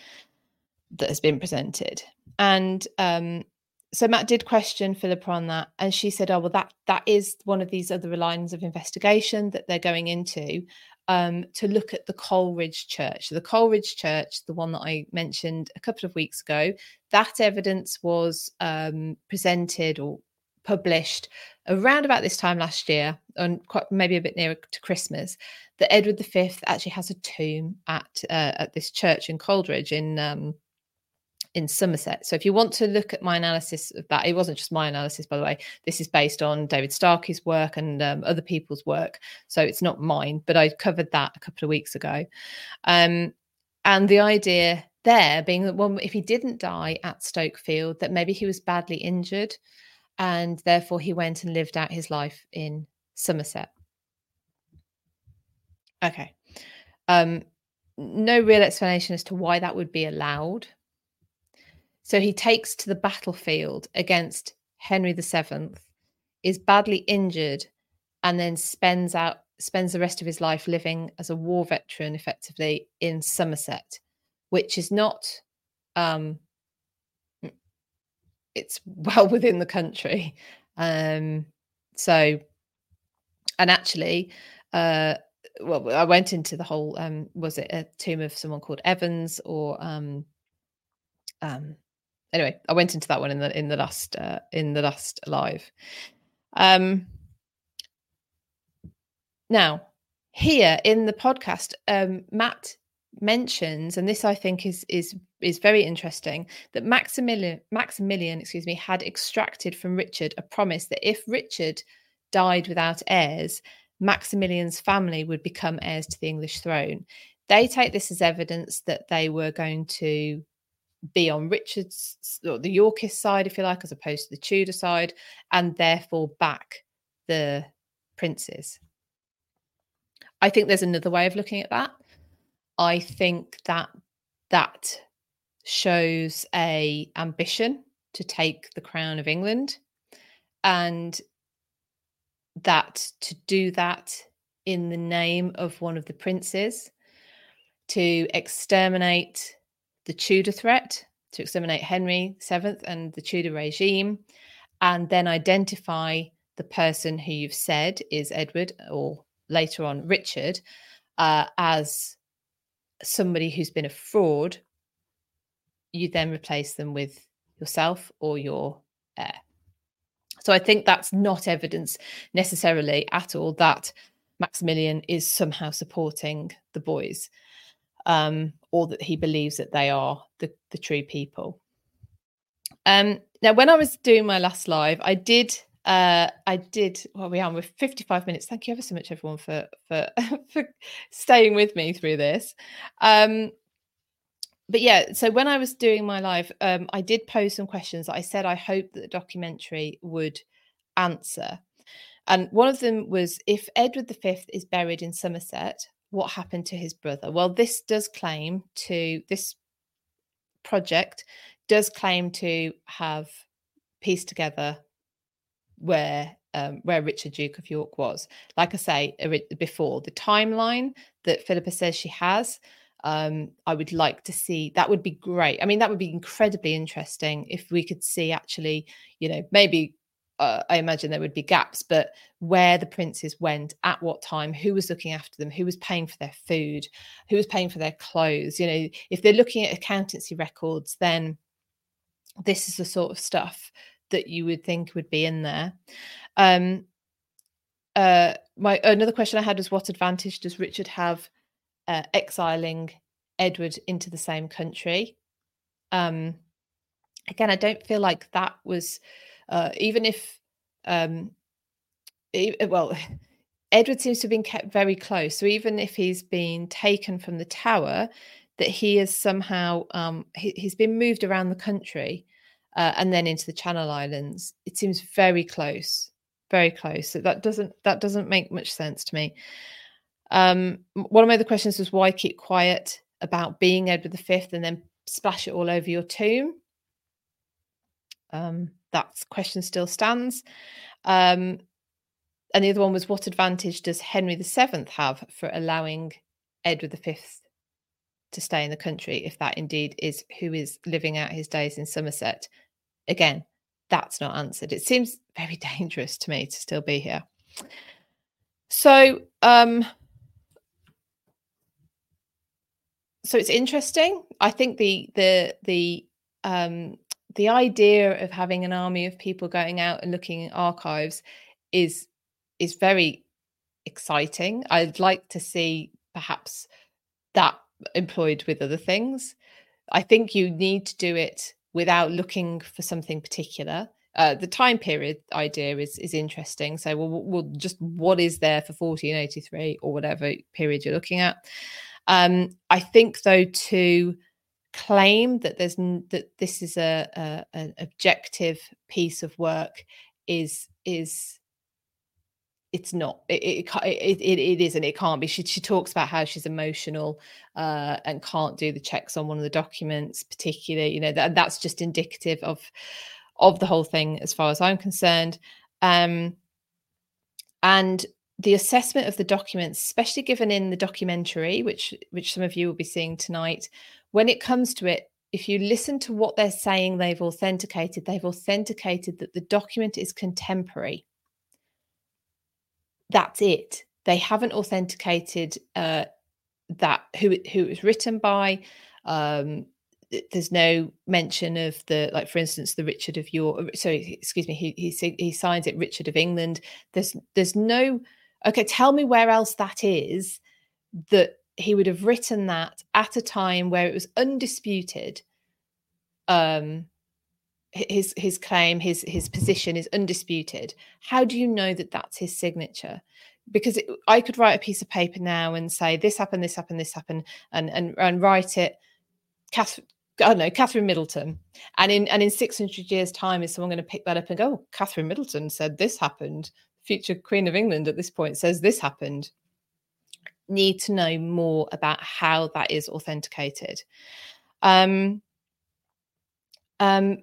that has been presented. And um, so Matt did question Philippa on that, and she said, "Oh well, that that is one of these other lines of investigation that they're going into um, to look at the Coldridge Church. The Coldridge Church, the one that I mentioned a couple of weeks ago, that evidence was um, presented or published around about this time last year, and quite maybe a bit nearer to Christmas, that Edward V actually has a tomb at uh, at this church in Coldridge in um, in Somerset. So if you want to look at my analysis of that, it wasn't just my analysis, by the way. This is based on David Starkey's work and um, other people's work. So it's not mine, but I covered that a couple of weeks ago. Um, and the idea there being that, well, if he didn't die at Stoke Field, that maybe he was badly injured and therefore he went and lived out his life in Somerset. Okay. Um, no real explanation as to why that would be allowed so he takes to the battlefield against Henry VII, is badly injured, and then spends out spends the rest of his life living as a war veteran, effectively in Somerset, which is not. Um, it's well within the country, um, so, and actually, uh, well, I went into the whole. Um, was it a tomb of someone called Evans or um, um, anyway, I went into that one in the in the last uh, in the last live. Um, now, here in the podcast, um, Matt mentions, and this I think is is is very interesting, that Maximilian Maximilian, excuse me, had extracted from Richard a promise that if Richard died without heirs, Maximilian's family would become heirs to the English throne. They take this as evidence that they were going to be on Richard's or the Yorkist side, if you like, as opposed to the Tudor side, and therefore back the princes. I think there's another way of looking at that. I think that that shows a ambition to take the crown of England and that to do that in the name of one of the princes to exterminate the Tudor threat to exterminate Henry VII and the Tudor regime, and then identify the person who you've said is Edward or later on Richard uh, as somebody who's been a fraud, you then replace them with yourself or your heir. So I think that's not evidence necessarily at all that Maximilian is somehow supporting the boys um, or that he believes that they are the, the true people. Um, now, when I was doing my last live, I did uh, I did. Well, we are with 55 minutes. Thank you ever so much, everyone, for for for staying with me through this. Um, but yeah, so when I was doing my live, um, I did pose some questions that I said I hope that the documentary would answer. And one of them was if Edward V is buried in Somerset, what happened to his brother. Well, this does claim to this project does claim to have pieced together where um, where Richard Duke of York was. Like I say before, the timeline that Philippa says she has, um, I would like to see. That would be great. I mean, that would be incredibly interesting if we could see actually, you know, maybe uh, I imagine there would be gaps, but where the princes went, at what time, who was looking after them, who was paying for their food, who was paying for their clothes. You know, if they're looking at accountancy records, then this is the sort of stuff that you would think would be in there. Um, uh, my another question I had was, what advantage does Richard have uh, exiling Edward into the same country? Um, again, I don't feel like that was uh, even if um, well edward seems to have been kept very close so even if he's been taken from the tower that he is somehow um, he, has been moved around the country uh, and then into the channel islands. It seems very close very close so that doesn't that doesn't make much sense to me. Um, one of my other questions was why keep quiet about being edward v and then splash it all over your tomb? Um, that question still stands. Um, and the other one was what advantage does Henry VII have for allowing Edward V to stay in the country if that indeed is who is living out his days in Somerset? Again, that's not answered. It seems very dangerous to me to still be here. So, um, so it's interesting. I think the the the um, the idea of having an army of people going out and looking at archives is is very exciting. I'd like to see perhaps that employed with other things. I think you need to do it without looking for something particular. Uh, the time period idea is is interesting. So we'll, we'll just what is there for 1483 or whatever period you're looking at. Um, I think though too claim that there's that this is a, a an objective piece of work is is it's not it it, it it isn't it can't be. She, she talks about how she's emotional uh, and can't do the checks on one of the documents particularly you know that that's just indicative of of the whole thing as far as i'm concerned. Um and the assessment of the documents especially given in the documentary which which some of you will be seeing tonight when it comes to it, if you listen to what they're saying they've authenticated, they've authenticated that the document is contemporary. That's it. They haven't authenticated uh, that who who it was written by. Um, there's no mention of the like, for instance, the Richard of York. Sorry, excuse me. He he he signs it Richard of England. There's there's no. Okay, tell me where else that is that he would have written that at a time where it was undisputed um his his claim his his position is undisputed how do you know that that's his signature because it, i could write a piece of paper now and say this happened this happened this happened and and, and write it I don't know, Catherine Middleton. And in and in 600 years' time, is someone going to pick that up and go, oh, Catherine Middleton said this happened. Future Queen of England at this point says this happened need to know more about how that is authenticated. Um, um,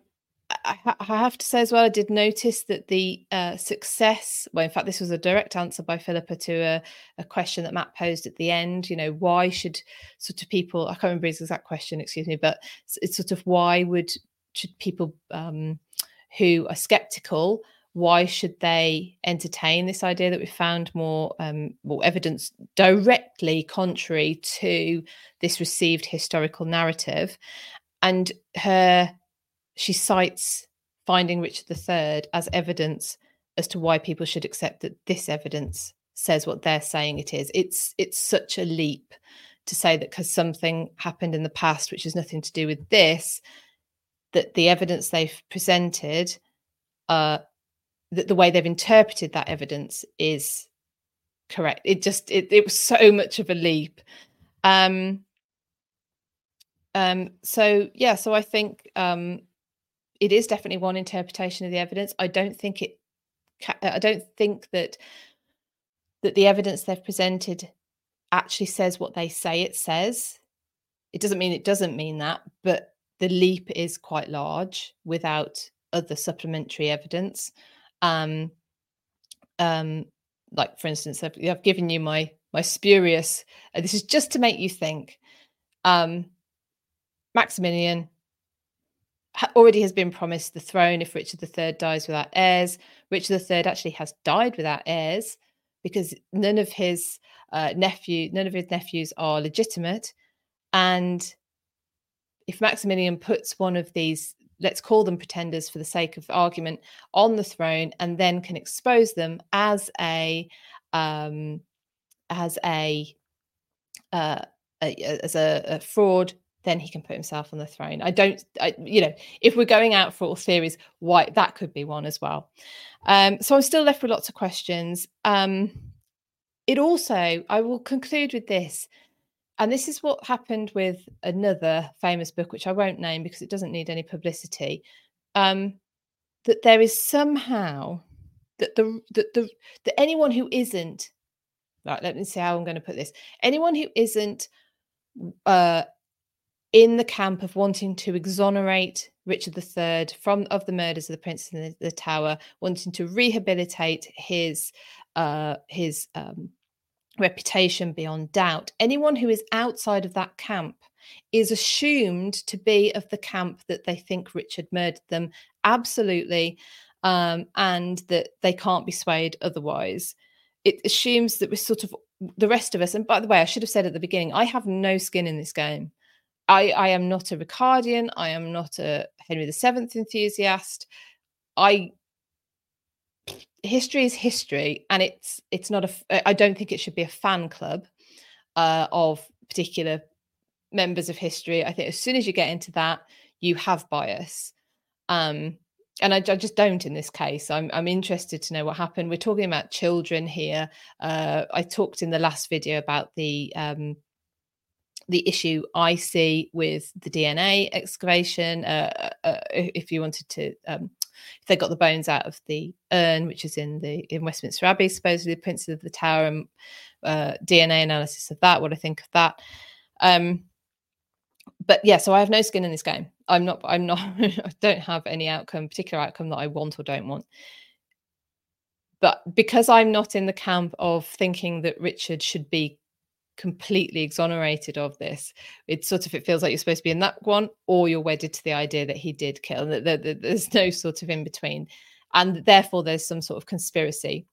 I, I, have to say as well, I did notice that the uh, success, well, in fact, this was a direct answer by Philippa to a, a, question that Matt posed at the end. You know, why should sort of people, I can't remember his exact question, excuse me, but it's sort of why would should people um, who are skeptical why should they entertain this idea that we found more um, more evidence directly contrary to this received historical narrative? And her she cites finding richard iii as evidence as to why people should accept that this evidence says what they're saying it is. It's it's such a leap to say that because something happened in the past which has nothing to do with this that the evidence they've presented uh, that the way they've interpreted that evidence is correct. It just it, it was so much of a leap. Um, um, so yeah, so I think um, it is definitely one interpretation of the evidence. I don't think it. I don't think that that the evidence they've presented actually says what they say it says. It doesn't mean it doesn't mean that, but the leap is quite large without other supplementary evidence. Um, um, like for instance, I've, I've given you my my spurious. Uh, this is just to make you think. Um, Maximilian already has been promised the throne if Richard III dies without heirs. Richard III actually has died without heirs because none of his uh, nephew, none of his nephews are legitimate, and if Maximilian puts one of these, let's call them pretenders for the sake of argument, on the throne and then can expose them as a um, as a, uh, a as a, a, fraud, then he can put himself on the throne. I don't, I, you know, if we're going out for all theories, why that could be one as well. Um, so I'm still left with lots of questions. Um, it also, I will conclude with this and this is what happened with another famous book, which I won't name because it doesn't need any publicity. Um, that there is somehow that the that the that anyone who isn't right, let me see how I'm going to put this. Anyone who isn't uh, in the camp of wanting to exonerate Richard III from of the murders of the Princes in the, the Tower, wanting to rehabilitate his uh, his um, reputation beyond doubt. Anyone who is outside of that camp is assumed to be of the camp that they think Richard murdered them, absolutely, um, and that they can't be swayed otherwise. It assumes that we're sort of the rest of us. And by the way, I should have said at the beginning, I have no skin in this game. I, I am not a Ricardian. I am not a Henry VII enthusiast. I history is history and it's it's not a i don't think it should be a fan club uh, of particular members of history i think as soon as you get into that you have bias um and I, I, just don't in this case. I'm, I'm interested to know what happened. We're talking about children here. Uh, I talked in the last video about the um, the issue I see with the DNA excavation. Uh, uh, uh if you wanted to um, they got the bones out of the urn, which is in the in Westminster Abbey, supposedly the Princes of the Tower, and uh, DNA analysis of that, what I think of that. Um, but yeah, so I have no skin in this game. I'm not. I'm not. I don't have any outcome, particular outcome that I want or don't want. But because I'm not in the camp of thinking that Richard should be completely exonerated of this. It's sort of it feels like you're supposed to be in that one, or you're wedded to the idea that he did kill. That, that, that there's no sort of in between, and therefore there's some sort of conspiracy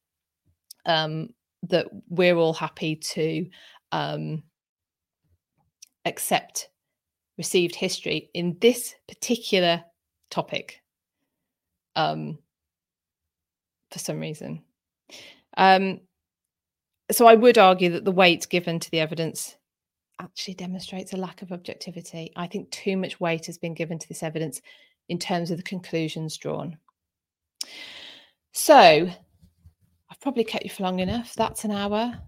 um, that we're all happy to um, accept received history in this particular topic um, for some reason. Um, so I would argue that the weight given to the evidence actually demonstrates a lack of objectivity. I think too much weight has been given to this evidence in terms of the conclusions drawn. So I've probably kept you for long enough. That's an hour.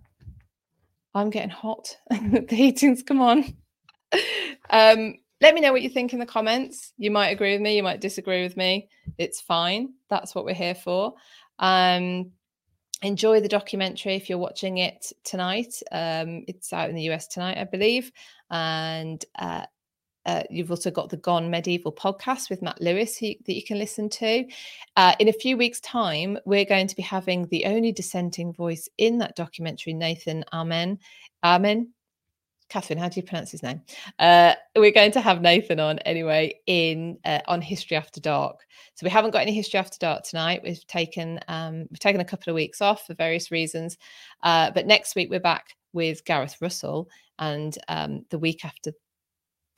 I'm getting hot. the heating's come on. Um, let me know what you think in the comments. You might agree with me, you might disagree with me. It's fine. That's what we're here for. Um, enjoy the documentary if you're watching it tonight. Um, it's out in the US tonight, I believe. And uh, uh, you've also got the Gone Medieval podcast with Matt Lewis that you can listen to. Uh, in a few weeks' time, we're going to be having the only dissenting voice in that documentary, Nathan Amin. Amin. Catherine, how do you pronounce his name? Uh, we're going to have Nathan on anyway in uh, on History After Dark. So we haven't got any History After Dark tonight. We've taken um, we've taken a couple of weeks off for various reasons, uh, but next week we're back with Gareth Russell, and um, the week after,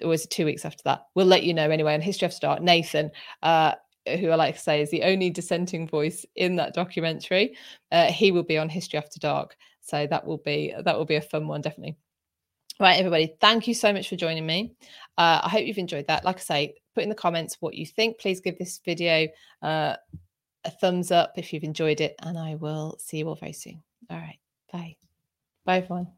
or was it two weeks after that? We'll let you know anyway. On History After Dark, Nathan. Uh, who I like to say is the only dissenting voice in that documentary. Uh, he will be on History After Dark, so that will be that will be a fun one, definitely. Right, everybody, thank you so much for joining me. Uh, I hope you've enjoyed that. Like I say, put in the comments what you think. Please give this video uh, a thumbs up if you've enjoyed it, and I will see you all very soon. All right, bye. Bye, everyone.